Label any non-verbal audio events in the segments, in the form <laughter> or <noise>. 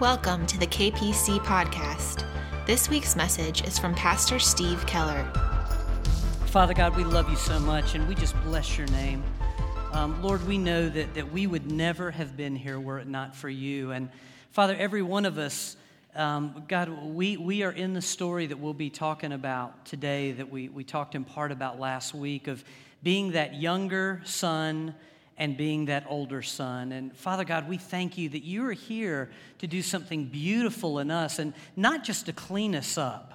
Welcome to the KPC podcast. This week's message is from Pastor Steve Keller. Father God, we love you so much and we just bless your name. Um, Lord, we know that, that we would never have been here were it not for you. And Father, every one of us, um, God, we, we are in the story that we'll be talking about today, that we, we talked in part about last week, of being that younger son and being that older son. And Father God, we thank you that you are here to do something beautiful in us and not just to clean us up,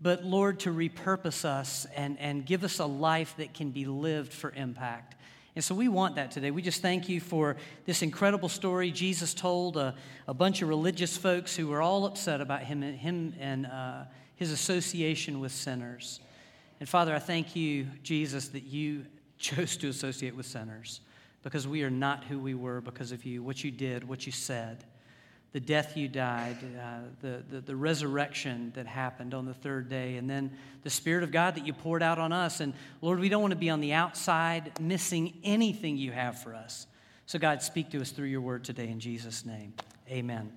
but Lord, to repurpose us and, and give us a life that can be lived for impact. And so we want that today. We just thank you for this incredible story Jesus told a, a bunch of religious folks who were all upset about him, him and uh, his association with sinners. And Father, I thank you, Jesus, that you <laughs> chose to associate with sinners because we are not who we were because of you, what you did, what you said, the death you died, uh, the, the, the, resurrection that happened on the third day, and then the Spirit of God that you poured out on us. And Lord, we don't want to be on the outside missing anything you have for us. So, God, speak to us through your word today in Jesus' name. Amen.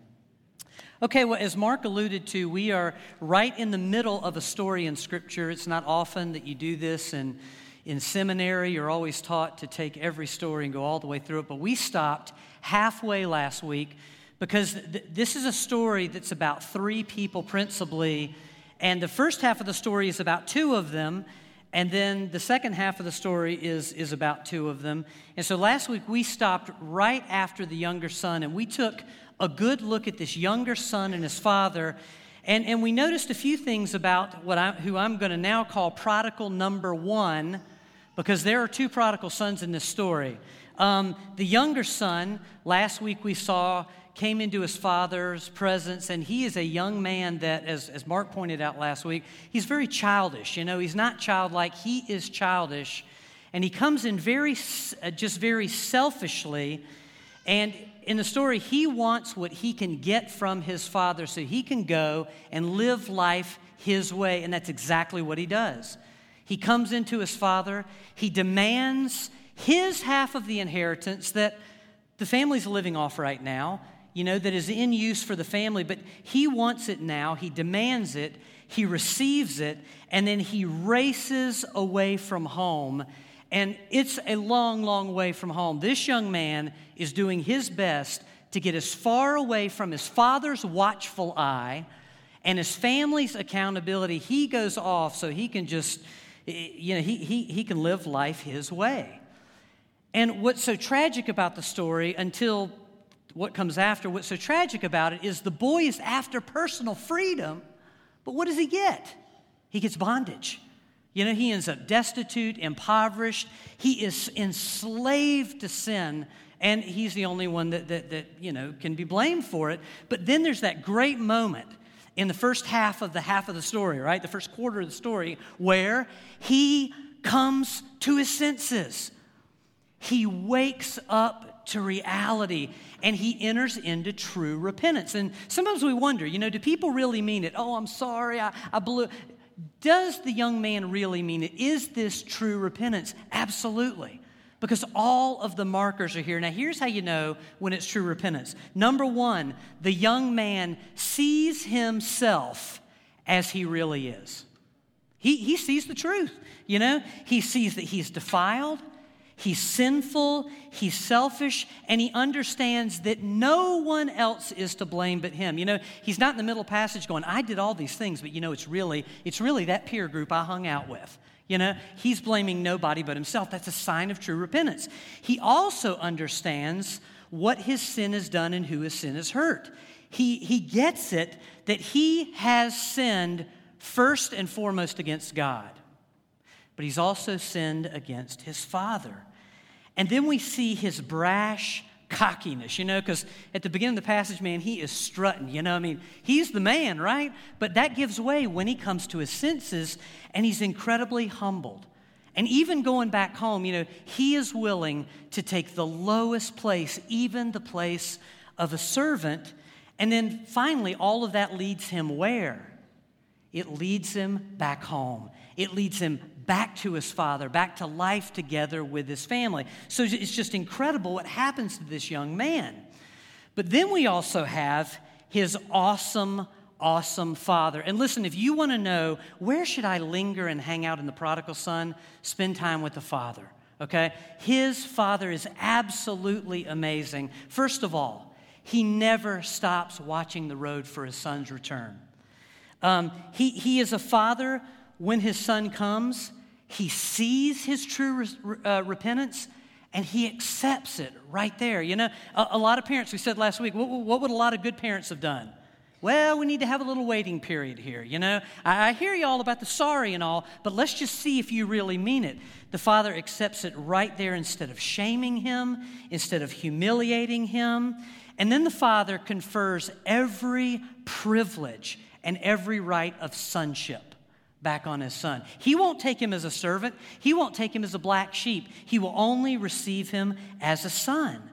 Okay, well, as Mark alluded to, we are right in the middle of a story in Scripture. It's not often that you do this, and in seminary, you're always taught to take every story and go all the way through it. But we stopped halfway last week because th- this is a story that's about three people principally. And the first half of the story is about two of them. And then the second half of the story is, is about two of them. And so last week we stopped right after the younger son and we took a good look at this younger son and his father and, and we noticed a few things about what I, who I'm going to now call prodigal number one, because there are two prodigal sons in this story. Um, the younger son, last week we saw, came into his father's presence, and he is a young man that, as, as Mark pointed out last week, he's very childish. You know, he's not childlike, he is childish. And he comes in very, uh, just very selfishly. And in the story, he wants what he can get from his father so he can go and live life his way. And that's exactly what he does. He comes into his father, he demands his half of the inheritance that the family's living off right now, you know, that is in use for the family, but he wants it now. He demands it, he receives it, and then he races away from home and it's a long, long way from home. This young man is doing his best to get as far away from his father's watchful eye and his family's accountability. He goes off so he can just, you know, he, he, he can live life his way. And what's so tragic about the story, until what comes after, what's so tragic about it is the boy is after personal freedom, but what does he get? He gets bondage. You know, he ends up destitute, impoverished. He is enslaved to sin, and he's the only one that, that, that, you know, can be blamed for it. But then there's that great moment in the first half of the half of the story, right? The first quarter of the story, where he comes to his senses. He wakes up to reality and he enters into true repentance. And sometimes we wonder, you know, do people really mean it? Oh, I'm sorry, I, I blew. Does the young man really mean it? Is this true repentance? Absolutely. Because all of the markers are here. Now, here's how you know when it's true repentance. Number one, the young man sees himself as he really is. He, he sees the truth, you know? He sees that he's defiled, He's sinful, he's selfish, and he understands that no one else is to blame but him. You know, he's not in the middle passage going, I did all these things, but you know, it's really, it's really that peer group I hung out with. You know, he's blaming nobody but himself. That's a sign of true repentance. He also understands what his sin has done and who his sin has hurt. He, he gets it that he has sinned first and foremost against God, but he's also sinned against his father. And then we see his brash cockiness, you know, because at the beginning of the passage, man, he is strutting, you know, I mean, he's the man, right? But that gives way when he comes to his senses and he's incredibly humbled. And even going back home, you know, he is willing to take the lowest place, even the place of a servant. And then finally, all of that leads him where? It leads him back home. It leads him back to his father, back to life together with his family. So it's just incredible what happens to this young man. But then we also have his awesome, awesome father. And listen, if you want to know where should I linger and hang out in the prodigal son, spend time with the father. Okay? His father is absolutely amazing. First of all, he never stops watching the road for his son's return. Um, he, he is a father when his son comes, he sees his true uh, repentance and he accepts it right there. You know, a, a lot of parents, we said last week, what, what, would a lot of good parents have done? Well, we need to have a little waiting period here. You know, I, I hear you all about the sorry and all, but let's just see if you really mean it. The father accepts it right there instead of shaming him, instead of humiliating him. And then the father confers every privilege and every right of sonship back on his son. He won't take him as a servant, he won't take him as a black sheep. He will only receive him as a son.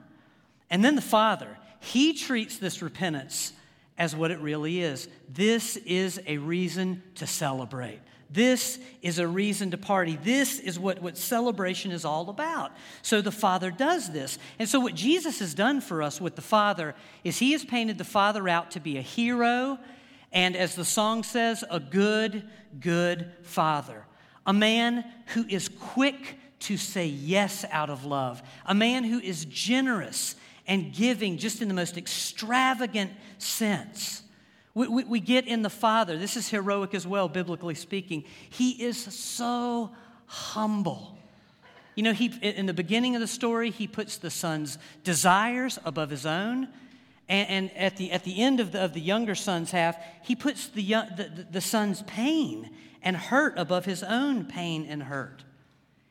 And then the father, he treats this repentance as what it really is. This is a reason to celebrate. This is a reason to party. This is what, what celebration is all about. So the Father does this. And so, what Jesus has done for us with the Father is He has painted the Father out to be a hero and as the song says, a good, good father. A man who is quick to say yes out of love. A man who is generous and giving just in the most extravagant sense. We, we, we, get in the Father, this is heroic as well, biblically speaking. He is so humble. You know, he, in the beginning of the story, he puts the son's desires above his own. And, and, at, the, at the end of the, of the younger son's half, he puts the, young, the, the son's pain and hurt above his own pain and hurt.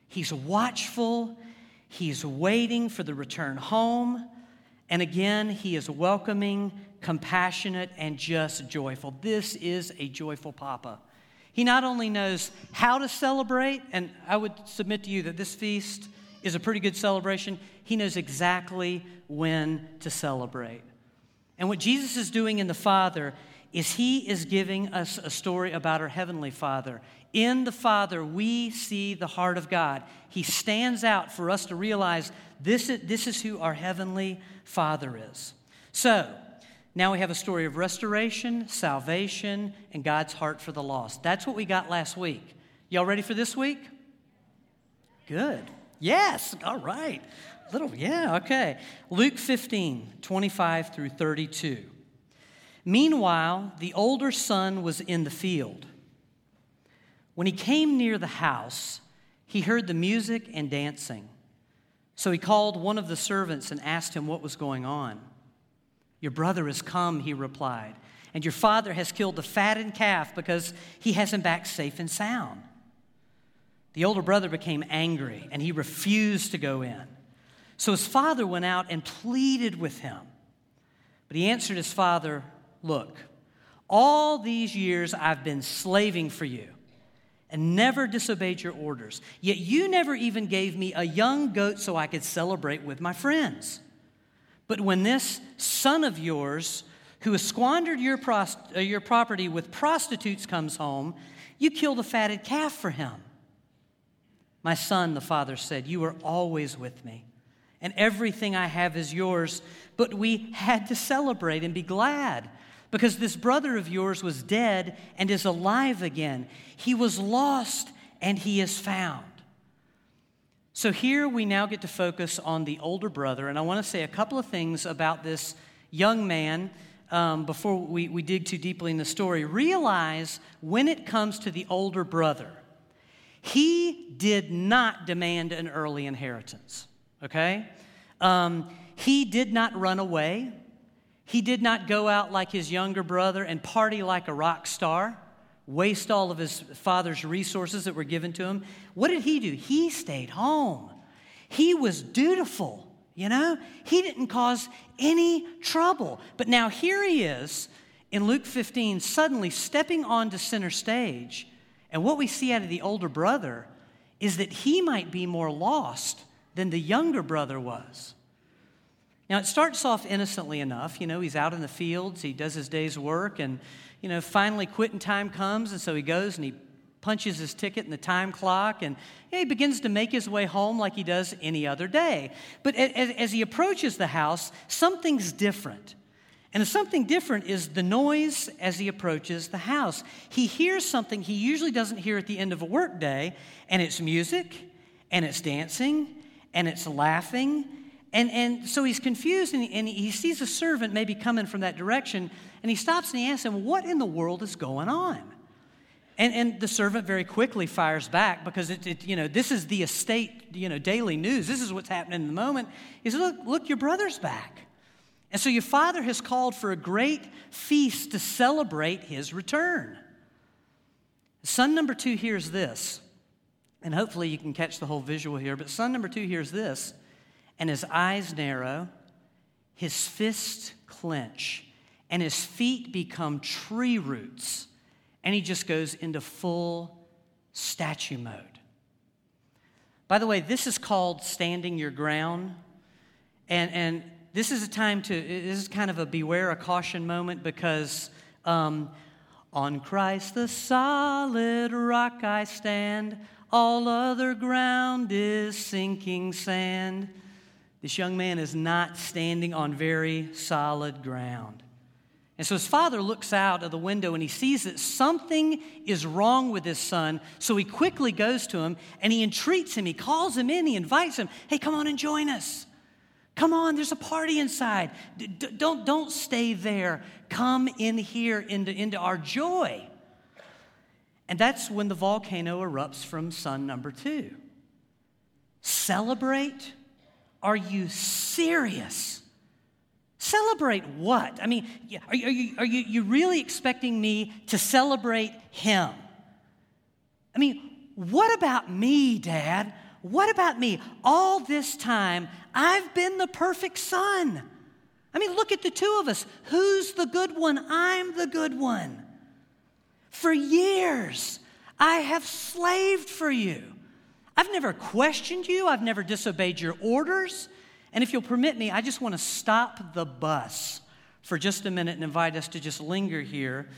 He's watchful, he's waiting for the return home, and again, he is welcoming, compassionate, and just joyful. This is a joyful Papa. He not only knows how to celebrate, and I would submit to you that this feast is a pretty good celebration, he knows exactly when to celebrate. And what Jesus is doing in the Father is he is giving us a story about our Heavenly Father. In the Father, we see the heart of God. He stands out for us to realize this is, this is who our Heavenly Father is. So, now we have a story of restoration, salvation, and God's heart for the lost. That's what we got last week. Y'all ready for this week? Good. Yes, all right. Little, yeah, okay. Luke 15, 25 through 32. Meanwhile, the older son was in the field. When he came near the house, he heard the music and dancing. So he called one of the servants and asked him what was going on. Your brother has come, he replied, and your father has killed the fattened calf because he has him back safe and sound. The older brother became angry and he refused to go in. So his father went out and pleaded with him. But he answered his father, Look, all these years I've been slaving for you and never disobeyed your orders. Yet you never even gave me a young goat so I could celebrate with my friends. But when this son of yours, who has squandered your, prost- uh, your property with prostitutes, comes home, you killed a fatted calf for him. My son, the father said, You are always with me and everything I have is yours. But we had to celebrate and be glad because this brother of yours was dead and is alive again. He was lost and he is found. So here we now get to focus on the older brother, and I want to say a couple of things about this young man um, before we, we dig too deeply in the story. Realize when it comes to the older brother, he did not demand an early inheritance okay? Um, he did not run away. He did not go out like his younger brother and party like a rock star, waste all of his father's resources that were given to him. What did he do? He stayed home. He was dutiful, you know? He didn't cause any trouble. But now here he is in Luke 15, suddenly stepping onto center stage. And what we see out of the older brother is that he might be more lost than the younger brother was. Now, it starts off innocently enough. You know, he's out in the fields, he does his day's work, and, you know, finally quitting time comes, and so he goes and he punches his ticket in the time clock, and he begins to make his way home like he does any other day. But as, he approaches the house, something's different. And something different is the noise as he approaches the house. He hears something he usually doesn't hear at the end of a workday, and it's music, and it's dancing, and it's laughing. And, and so he's confused, and he, and he sees a servant maybe coming from that direction, and he stops and he asks him, What in the world is going on? And, and the servant very quickly fires back because it, it, you know, this is the estate, you know, daily news. This is what's happening in the moment. He says, look, look, your brother's back. And so your father has called for a great feast to celebrate his return. Son number two hears this, and hopefully you can catch the whole visual here, but son number two hears this, and his eyes narrow, his fists clench, and his feet become tree roots and he just goes into full statue mode. By the way, this is called standing your ground. And, and this is a time to, this is kind of a beware, a caution moment because um, on Christ the solid rock I stand, all other ground is sinking sand. This young man is not standing on very solid ground. And so his father looks out of the window and he sees that something is wrong with his son. So he quickly goes to him and he entreats him. He calls him in, he invites him, Hey, come on and join us. Come on, there's a party inside. D- don't, don't stay there. Come in here into, into our joy. And that's when the volcano erupts from son number two. Celebrate? Are you serious? Celebrate what? I mean, are you, are you, are you, you really expecting me to celebrate him? I mean, what about me, Dad? What about me? All this time, I've been the perfect son. I mean, look at the two of us. Who's the good one? I'm the good one. For years, I have slaved for you. I've never questioned you, I've never disobeyed your orders. And if you'll permit me, I just want to stop the bus for just a minute and invite us to just linger here.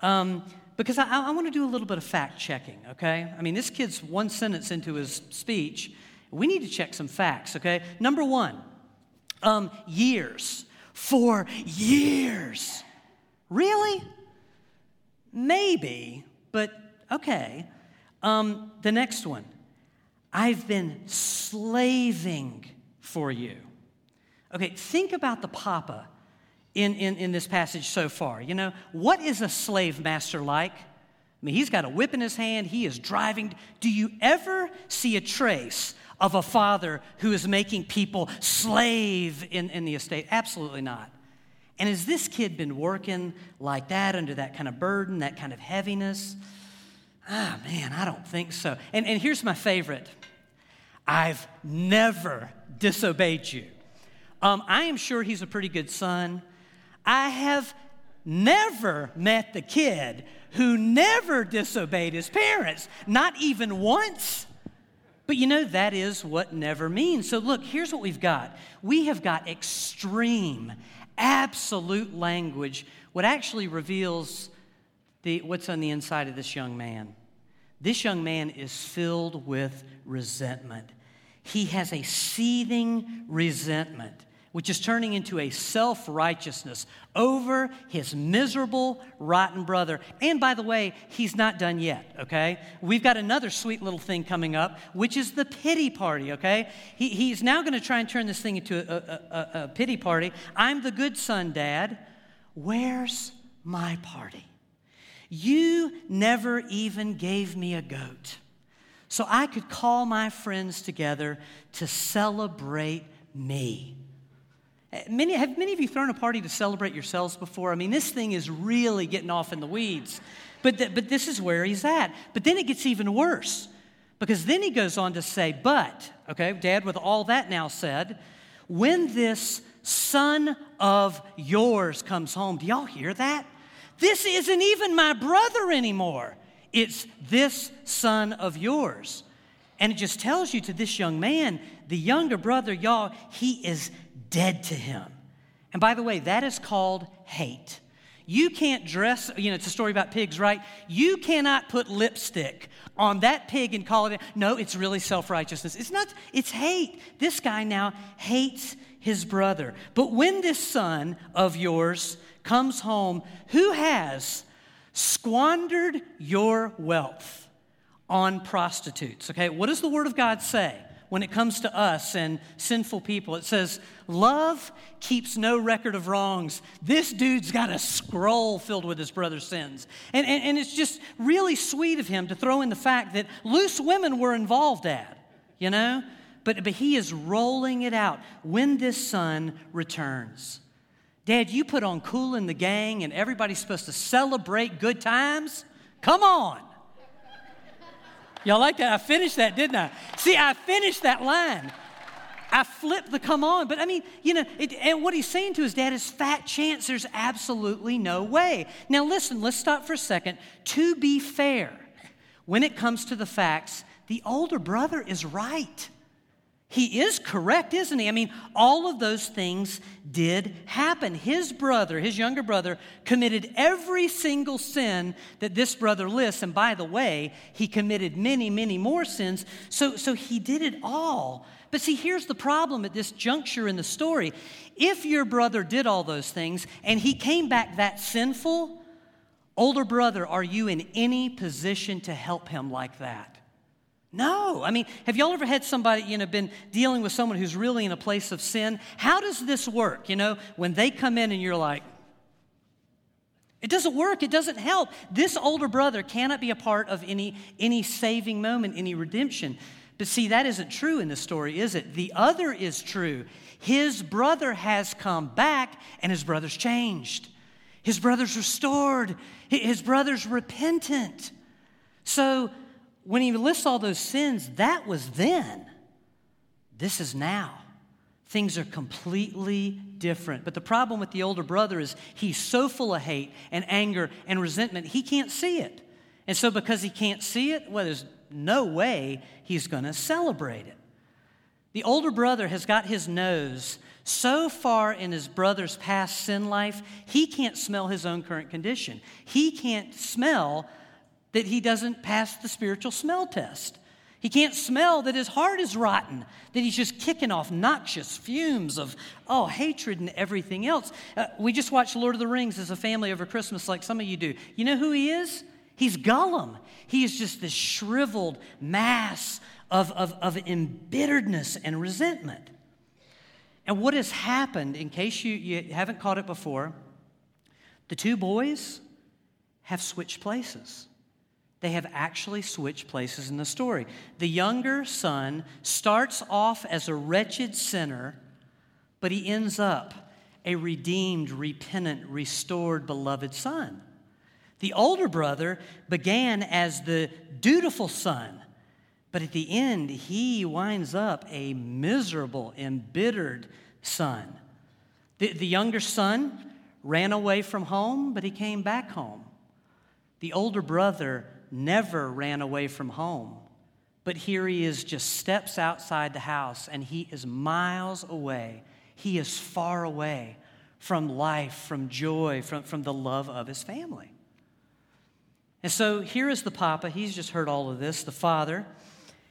Um, because I, I want to do a little bit of fact checking, okay? I mean, this kid's one sentence into his speech. We need to check some facts, okay? Number one, um, years. For years. Really? Maybe, but okay. Um, the next one, I've been slaving for you. Okay, think about the papa in, in, in this passage so far. You know, what is a slave master like? I mean, he's got a whip in his hand, he is driving. Do you ever see a trace of a father who is making people slave in, in the estate? Absolutely not. And has this kid been working like that under that kind of burden, that kind of heaviness? Ah, man, I don't think so. And, and here's my favorite I've never disobeyed you. Um, I am sure he's a pretty good son. I have never met the kid who never disobeyed his parents, not even once. But you know, that is what never means. So, look, here's what we've got we have got extreme, absolute language, what actually reveals the, what's on the inside of this young man. This young man is filled with resentment. He has a seething resentment, which is turning into a self righteousness over his miserable, rotten brother. And by the way, he's not done yet, okay? We've got another sweet little thing coming up, which is the pity party, okay? He, he's now going to try and turn this thing into a, a, a, a pity party. I'm the good son, Dad. Where's my party? You never even gave me a goat so I could call my friends together to celebrate me. Eh, many, have many of you thrown a party to celebrate yourselves before? I mean, this thing is really getting off in the weeds. But, th- but this is where he's at. But then it gets even worse because then he goes on to say, But, okay, Dad, with all that now said, when this son of yours comes home, do y'all hear that? This isn't even my brother anymore. It's this son of yours. And it just tells you to this young man, the younger brother, y'all, he is dead to him. And by the way, that is called hate. You can't dress, you know, it's a story about pigs, right? You cannot put lipstick on that pig and call it, no, it's really self righteousness. It's not, it's hate. This guy now hates his brother. But when this son of yours comes home, who has squandered your wealth on prostitutes? Okay, what does the Word of God say? When it comes to us and sinful people. It says, Love keeps no record of wrongs. This dude's got a scroll filled with his brother's sins. And, and, and it's just really sweet of him to throw in the fact that loose women were involved at, you know? But, but he is rolling it out when this son returns. Dad, you put on Kool and the Gang and everybody's supposed to celebrate good times? Come on. Y'all like that? I finished that, didn't I? See, I finished that line. I flipped the come on. But I mean, you know, it, and what he's saying to his dad is fat chance. There's absolutely no way. Now, listen, let's stop for a second. To be fair, when it comes to the facts, the older brother is right. He is correct, isn't he? I mean, all of those things did happen. His brother, his younger brother, committed every single sin that this brother lists. And by the way, he committed many, many more sins. So, so he did it all. But see, here's the problem at this juncture in the story. If your brother did all those things and he came back that sinful, older brother, are you in any position to help him like that? No. I mean, have y'all ever had somebody, you know, been dealing with someone who's really in a place of sin? How does this work? You know, when they come in and you're like, it doesn't work. It doesn't help. This older brother cannot be a part of any, any saving moment, any redemption. But see, that isn't true in this story, is it? The other is true. His brother has come back and his brother's changed. His brother's restored. His brother's repentant. So when he lists all those sins, that was then. This is now. Things are completely different. But the problem with the older brother is he's so full of hate and anger and resentment, he can't see it. And so, because he can't see it, well, there's no way he's going to celebrate it. The older brother has got his nose so far in his brother's past sin life, he can't smell his own current condition. He can't smell that he doesn't pass the spiritual smell test. He can't smell that his heart is rotten, that he's just kicking off noxious fumes of, oh, hatred and everything else. Uh, we just watched Lord of the Rings as a family over Christmas, like some of you do. You know who he is? He's Gollum. He is just this shriveled mass of, of, of embitteredness and resentment. And what has happened, in case you, you haven't caught it before, the two boys have switched places they have actually switched places in the story. The younger son starts off as a wretched sinner, but he ends up a redeemed, repentant, restored, beloved son. The older brother began as the dutiful son, but at the end, he winds up a miserable, embittered son. The, the younger son ran away from home, but he came back home. The older brother never ran away from home. But here he is, just steps outside the house, and he is miles away. He is far away from life, from joy, from, from the love of his family. And so here is the papa. He's just heard all of this, the father.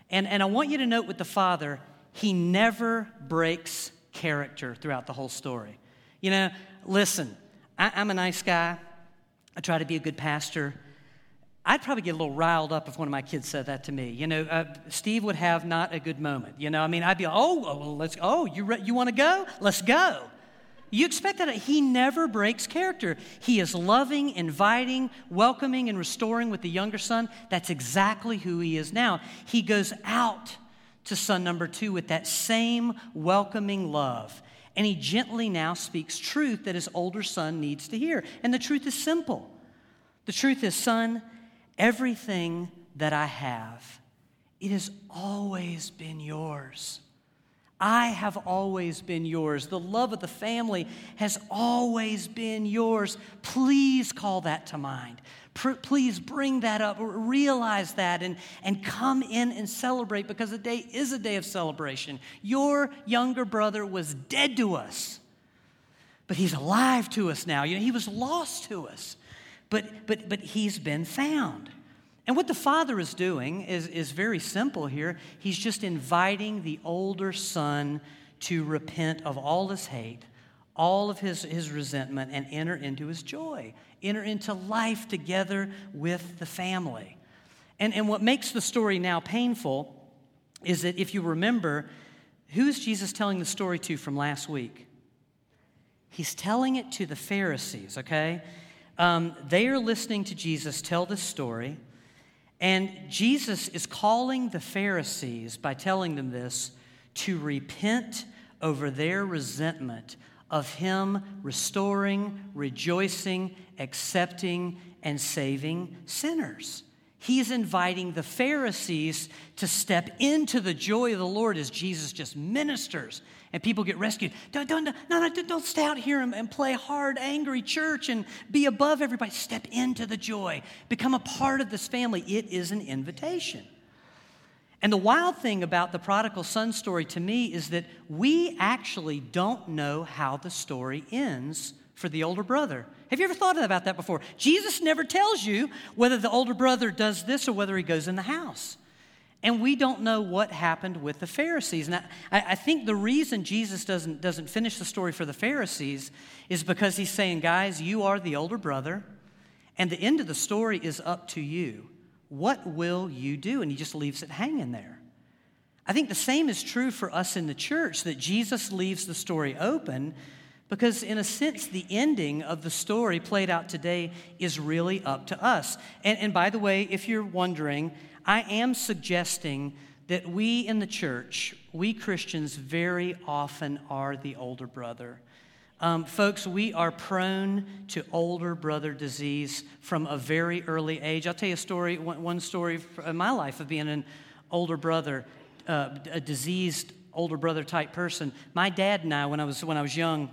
And, and I want you to note with the father, he never breaks character throughout the whole story. You know, listen, I, I'm a nice guy. I try to be a good pastor. I'd probably get a little riled up if one of my kids said that to me. You know, uh, Steve would have not a good moment. You know, I mean, I'd be, oh, oh well, let's, oh, you, re- you want to go? Let's go. You expect that. He never breaks character. He is loving, inviting, welcoming, and restoring with the younger son. That's exactly who he is now. He goes out to son number two with that same welcoming love. And he gently now speaks truth that his older son needs to hear. And the truth is simple. The truth is, son, Everything that I have, it has always been yours. I have always been yours. The love of the family has always been yours. Please call that to mind. Please bring that up, realize that, and, and come in and celebrate because the day is a day of celebration. Your younger brother was dead to us, but he's alive to us now. You know, he was lost to us but, but, but he's been found. And what the father is doing is, is very simple here. He's just inviting the older son to repent of all his hate, all of his, his resentment, and enter into his joy, enter into life together with the family. And, and what makes the story now painful is that if you remember, who is Jesus telling the story to from last week? He's telling it to the Pharisees, okay? Um, they are listening to Jesus tell this story, and Jesus is calling the Pharisees by telling them this to repent over their resentment of Him restoring, rejoicing, accepting, and saving sinners. He's inviting the Pharisees to step into the joy of the Lord as Jesus just ministers and people get rescued. Don't, don't, no, no, don't stay out here and, and play hard, angry church and be above everybody. Step into the joy, become a part of this family. It is an invitation. And the wild thing about the prodigal son story to me is that we actually don't know how the story ends for the older brother. Have you ever thought about that before? Jesus never tells you whether the older brother does this or whether he goes in the house. And we don't know what happened with the Pharisees. And I, I, think the reason Jesus doesn't, doesn't finish the story for the Pharisees is because he's saying, guys, you are the older brother, and the end of the story is up to you. What will you do? And he just leaves it hanging there. I think the same is true for us in the church, that Jesus leaves the story open because, in a sense, the ending of the story played out today is really up to us. And, and by the way, if you're wondering, I am suggesting that we in the church, we Christians, very often are the older brother. Um, folks, we are prone to older brother disease from a very early age. I'll tell you a story, one story in my life of being an older brother, uh, a diseased older brother type person. My dad and I, when I was, when I was young,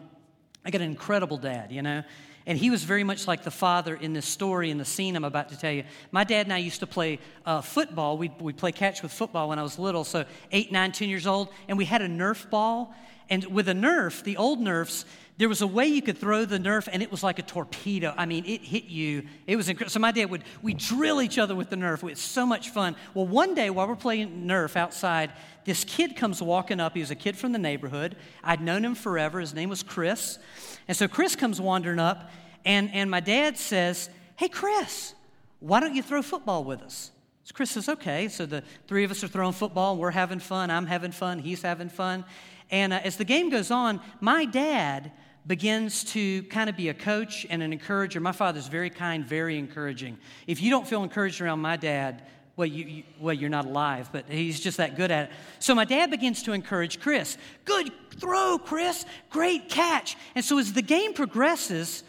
I got an incredible dad, you know. And he was very much like the father in this story, in the scene I'm about to tell you. My dad and I used to play uh, football. We'd, we'd play catch with football when I was little, so eight, nine, ten years old. And we had a Nerf ball. And with a Nerf, the old Nerfs, there was a way you could throw the Nerf, and it was like a torpedo. I mean, it hit you. It was incredible. So my dad would, we drill each other with the Nerf. It was so much fun. Well, one day while we're playing Nerf outside, this kid comes walking up. He was a kid from the neighborhood. I'd known him forever. His name was Chris. And so Chris comes wandering up, and, and my dad says, Hey, Chris, why don't you throw football with us? So Chris says, Okay. So the three of us are throwing football, and we're having fun. I'm having fun. He's having fun. And uh, as the game goes on, my dad begins to kind of be a coach and an encourager. My father's very kind, very encouraging. If you don't feel encouraged around my dad, well, you, you, well, you're not alive, but he's just that good at it. So my dad begins to encourage Chris. Good throw, Chris. Great catch. And so as the game progresses,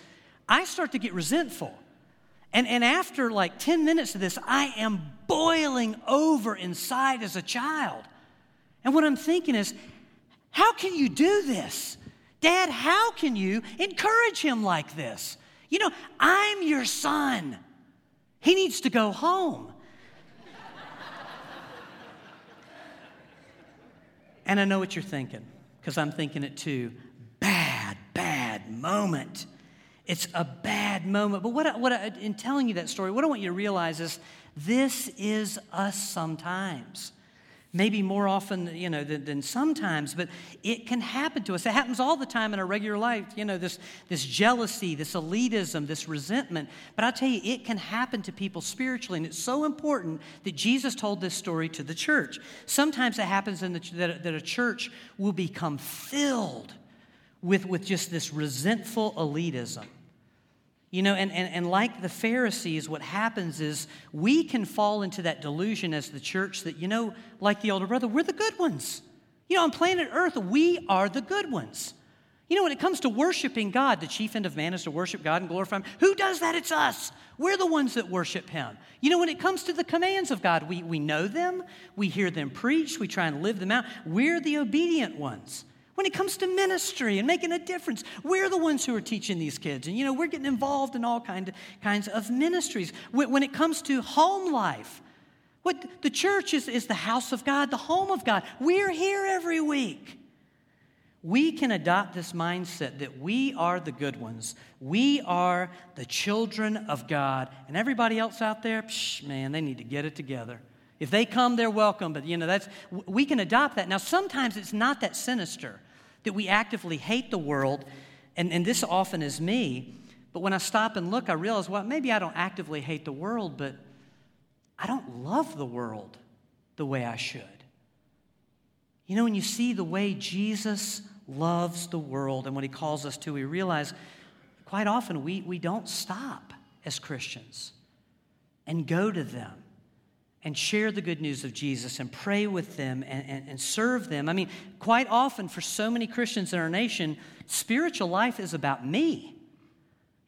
I start to get resentful. And, and after like 10 minutes of this, I am boiling over inside as a child. And what I'm thinking is, how can you do this? Dad, how can you encourage him like this? You know, I'm your son. He needs to go home. and I know what you're thinking, because I'm thinking it too. Bad, bad moment. It's a bad moment. But what, I, what I, in telling you that story, what I want you to realize is this is us sometimes maybe more often you know than, than, sometimes but it can happen to us. It happens all the time in our regular life you know this, this jealousy this elitism this resentment. But i'll tell you it can happen to people spiritually and it's so important that jesus told this story to the church. Sometimes it happens in the, that, that a church will become filled with, with just this resentful elitism you know, and, and, and like the Pharisees, what happens is we can fall into that delusion as the church that, you know, like the older brother, we're the good ones. You know, on planet Earth, we are the good ones. You know, when it comes to worshiping God, the chief end of man is to worship God and glorify Him. Who does that? It's us. We're the ones that worship Him. You know, when it comes to the commands of God, we, we know them, we hear them preached, we try and live them out. We're the obedient ones. When it comes to ministry and making a difference, we're the ones who are teaching these kids. And, you know, we're getting involved in all kind of, kinds of ministries. When it comes to home life, what the church is, is the house of God, the home of God. We're here every week. We can adopt this mindset that we are the good ones. We are the children of God. And everybody else out there, psh, man, they need to get it together. If they come, they're welcome. But, you know, that's, we can adopt that. Now, sometimes it's not that sinister. That we actively hate the world, and, and this often is me. But when I stop and look, I realize, well, maybe I don't actively hate the world, but I don't love the world the way I should. You know, when you see the way Jesus loves the world and what he calls us to, we realize quite often we, we don't stop as Christians and go to them and share the good news of Jesus and pray with them and, and, and, serve them. I mean, quite often for so many Christians in our nation, spiritual life is about me.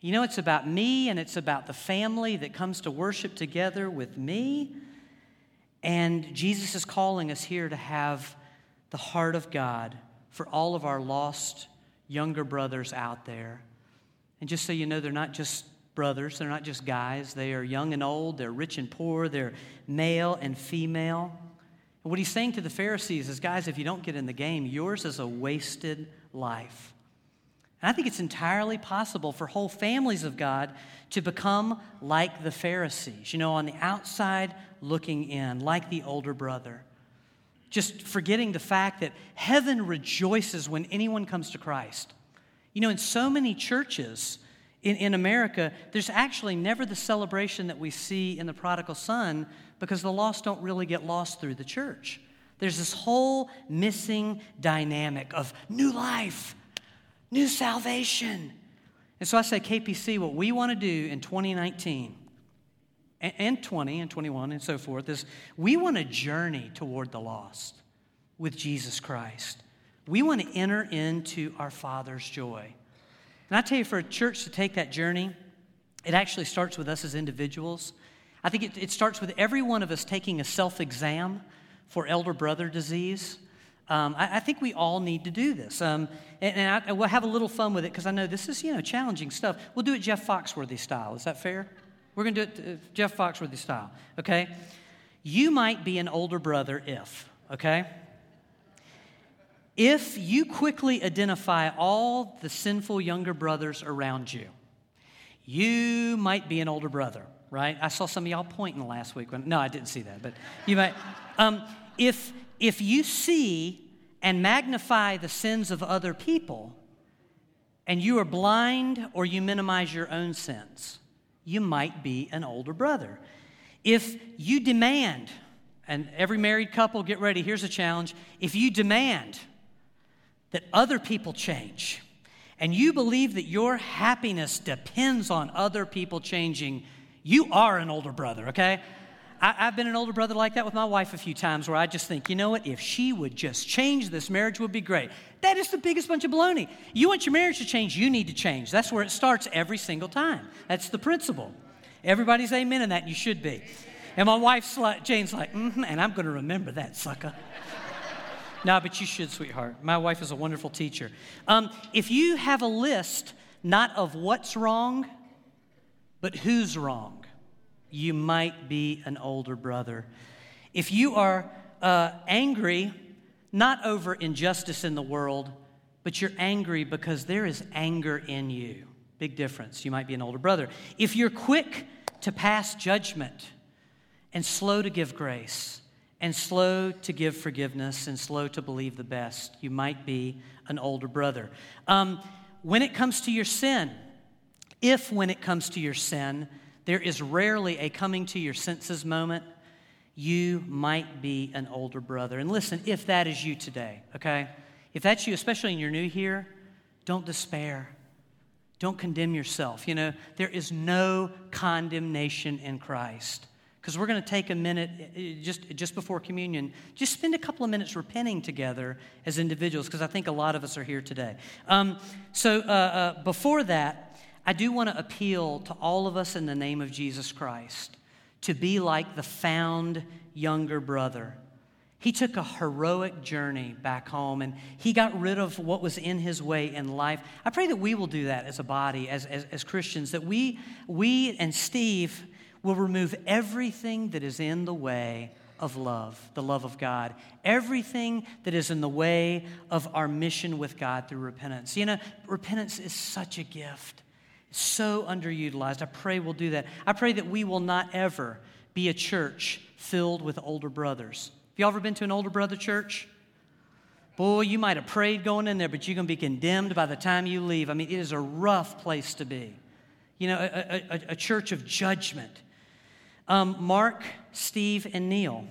You know, it's about me and it's about the family that comes to worship together with me. And Jesus is calling us here to have the heart of God for all of our lost younger brothers out there. And just so you know, they're not just brothers, they're not just guys. They are young and old, they're rich and poor, they're male and female. And what he's saying to the Pharisees is, guys, if you don't get in the game, yours is a wasted life. And I think it's entirely possible for whole families of God to become like the Pharisees, you know, on the outside looking in, like the older brother. Just forgetting the fact that heaven rejoices when anyone comes to Christ. You know, in so many churches in, in America, there's actually never the celebration that we see in the prodigal son because the lost don't really get lost through the church. There's this whole missing dynamic of new life, new salvation. And so I say, KPC, what we want to do in 2019 and 20 and 21 and so forth is we want to journey toward the lost with Jesus Christ. We want to enter into our Father's joy. And I tell you, for a church to take that journey, it actually starts with us as individuals. I think it, it starts with every one of us taking a self exam for elder brother disease. Um, I, I, think we all need to do this. Um, and, and I, we'll have a little fun with it because I know this is, you know, challenging stuff. We'll do it Jeff Foxworthy style. Is that fair? We're going to do it uh, Jeff Foxworthy style, okay? You might be an older brother if, okay? If you quickly identify all the sinful younger brothers around you, you might be an older brother, right? I saw some of y'all pointing last week. When, no, I didn't see that, but you might. Um, if, if you see and magnify the sins of other people, and you are blind or you minimize your own sins, you might be an older brother. If you demand, and every married couple, get ready, here's a challenge. If you demand that other people change, and you believe that your happiness depends on other people changing, you are an older brother, okay? I, have been an older brother like that with my wife a few times where I just think, you know what, if she would just change, this marriage would be great. That is the biggest bunch of baloney. You want your marriage to change, you need to change. That's where it starts every single time. That's the principle. Everybody's amen in that, you should be. And my wife's like, Jane's like, mm-hmm, and I'm going to remember that, sucker. No, but you should, sweetheart. My wife is a wonderful teacher. Um, if you have a list not of what's wrong, but who's wrong, you might be an older brother. If you are uh, angry, not over injustice in the world, but you're angry because there is anger in you. Big difference. You might be an older brother. If you're quick to pass judgment and slow to give grace and slow to give forgiveness and slow to believe the best, you might be an older brother. Um, when it comes to your sin, if when it comes to your sin, there is rarely a coming to your senses moment. You might be an older brother. And listen, if that is you today, okay? If that's you, especially when you're new here, don't despair. Don't condemn yourself. You know, there is no condemnation in Christ. Because we're going to take a minute just, just before communion, just spend a couple of minutes repenting together as individuals, because I think a lot of us are here today. Um, so uh, uh, before that, I do want to appeal to all of us in the name of Jesus Christ to be like the found younger brother. He took a heroic journey back home and he got rid of what was in his way in life. I pray that we will do that as a body, as, as, as Christians, that we, we and Steve will remove everything that is in the way of love, the love of God, everything that is in the way of our mission with God through repentance. You know, repentance is such a gift so underutilized. I pray we'll do that. I pray that we will not ever be a church filled with older brothers. Have you ever been to an older brother church? Boy, you might have prayed going in there, but you're going to be condemned by the time you leave. I mean, it is a rough place to be. You know, a, a, a church of judgment. Um, Mark, Steve, and Neil.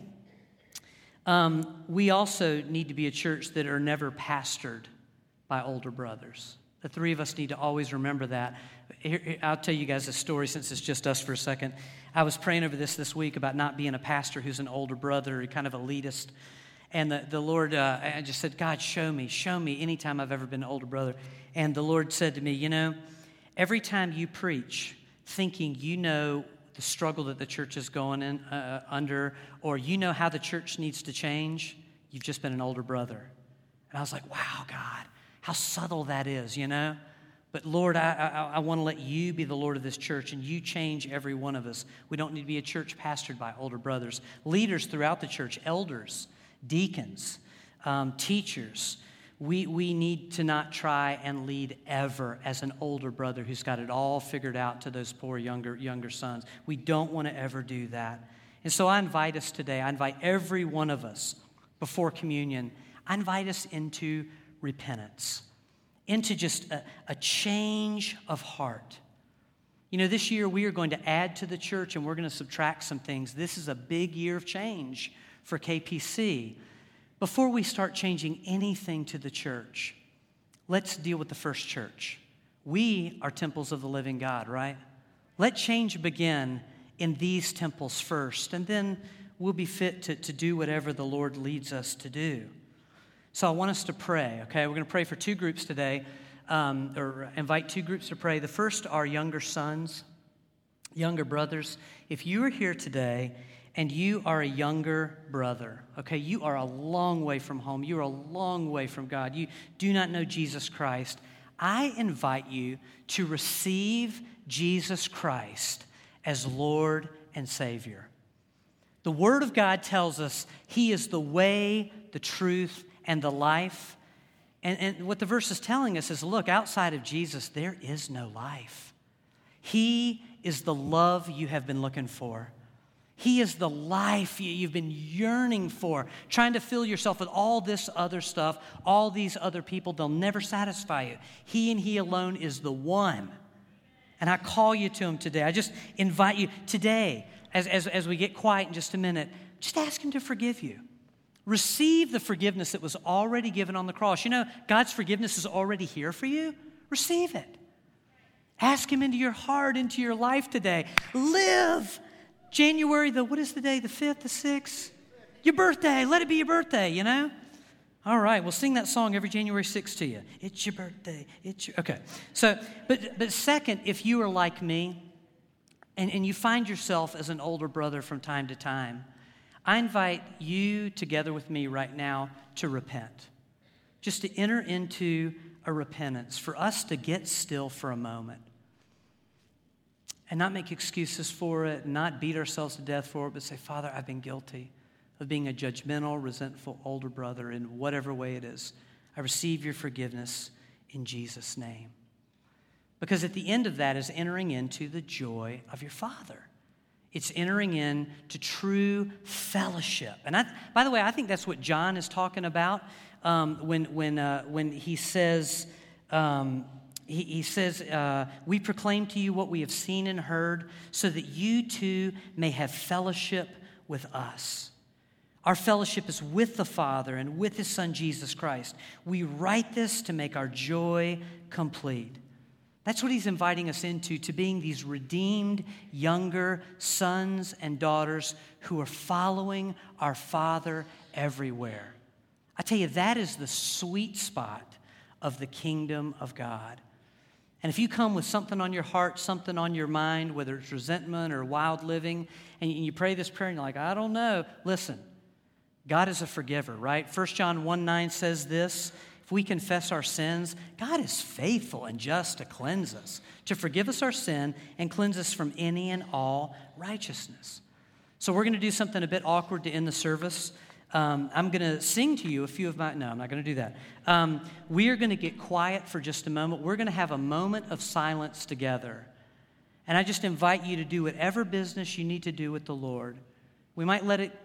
Um, we also need to be a church that are never pastored by older brothers. The three of us need to always remember that. Here, I'll tell you guys a story since it's just us for a second. I was praying over this this week about not being a pastor who's an older brother, kind of elitist. And the, the Lord, uh, I just said, God, show me, show me anytime I've ever been an older brother. And the Lord said to me, You know, every time you preach, thinking you know the struggle that the church is going in, uh, under, or you know how the church needs to change, you've just been an older brother. And I was like, Wow, God, how subtle that is, you know? But Lord, I, I, I want to let you be the Lord of this church and you change every one of us. We don't need to be a church pastored by older brothers, leaders throughout the church, elders, deacons, um, teachers. We, we need to not try and lead ever as an older brother who's got it all figured out to those poor younger, younger sons. We don't want to ever do that. And so I invite us today, I invite every one of us before communion, I invite us into repentance, into just a, a change of heart. You know, this year we are going to add to the church and we're going to subtract some things. This is a big year of change for KPC. Before we start changing anything to the church, let's deal with the first church. We are temples of the living God, right? Let change begin in these temples first, and then we'll be fit to, to do whatever the Lord leads us to do. So I want us to pray, okay? We're going to pray for two groups today, um, or invite two groups to pray. The first are younger sons, younger brothers. If you are here today and you are a younger brother, okay, you are a long way from home, you are a long way from God, you do not know Jesus Christ, I invite you to receive Jesus Christ as Lord and Savior. The Word of God tells us He is the way, the truth, and the life. And, and what the verse is telling us is look, outside of Jesus, there is no life. He is the love you have been looking for. He is the life you've been yearning for, trying to fill yourself with all this other stuff, all these other people. They'll never satisfy you. He and He alone is the one. And I call you to Him today. I just invite you today, as, as, as we get quiet in just a minute, just ask Him to forgive you. Receive the forgiveness that was already given on the cross. You know, God's forgiveness is already here for you. Receive it. Ask Him into your heart, into your life today. Live. January, the, what is the day? The 5th, the 6th? Your birthday. Let it be your birthday, you know? All right, we'll sing that song every January 6th to you. It's your birthday. It's your, okay. So, but, but second, if you are like me and, and you find yourself as an older brother from time to time, I invite you together with me right now to repent, just to enter into a repentance, for us to get still for a moment and not make excuses for it, not beat ourselves to death for it, but say, Father, I've been guilty of being a judgmental, resentful older brother in whatever way it is. I receive your forgiveness in Jesus' name. Because at the end of that is entering into the joy of your Father. It's entering into true fellowship. And I, by the way, I think that's what John is talking about um, when, when, uh, when he says, um, he, he, says, uh, We proclaim to you what we have seen and heard, so that you too may have fellowship with us. Our fellowship is with the Father and with His Son, Jesus Christ. We write this to make our joy complete. That's what he's inviting us into, to being these redeemed younger sons and daughters who are following our Father everywhere. I tell you, that is the sweet spot of the kingdom of God. And if you come with something on your heart, something on your mind, whether it's resentment or wild living, and you pray this prayer and you're like, I don't know, listen, God is a forgiver, right? 1 John 1 9 says this if we confess our sins, God is faithful and just to cleanse us, to forgive us our sin and cleanse us from any and all righteousness. So we're going to do something a bit awkward to end the service. Um, I'm going to sing to you a few of my. No, I'm not going to do that. Um, we are going to get quiet for just a moment. We're going to have a moment of silence together. And I just invite you to do whatever business you need to do with the Lord. We might let it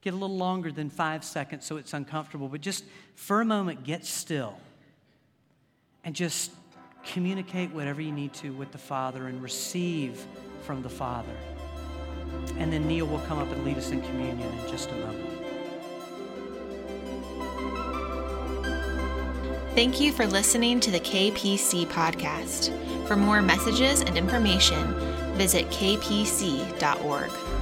Get a little longer than five seconds so it's uncomfortable, but just for a moment, get still and just communicate whatever you need to with the Father and receive from the Father. And then Neil will come up and lead us in communion in just a moment. Thank you for listening to the KPC podcast. For more messages and information, visit kpc.org.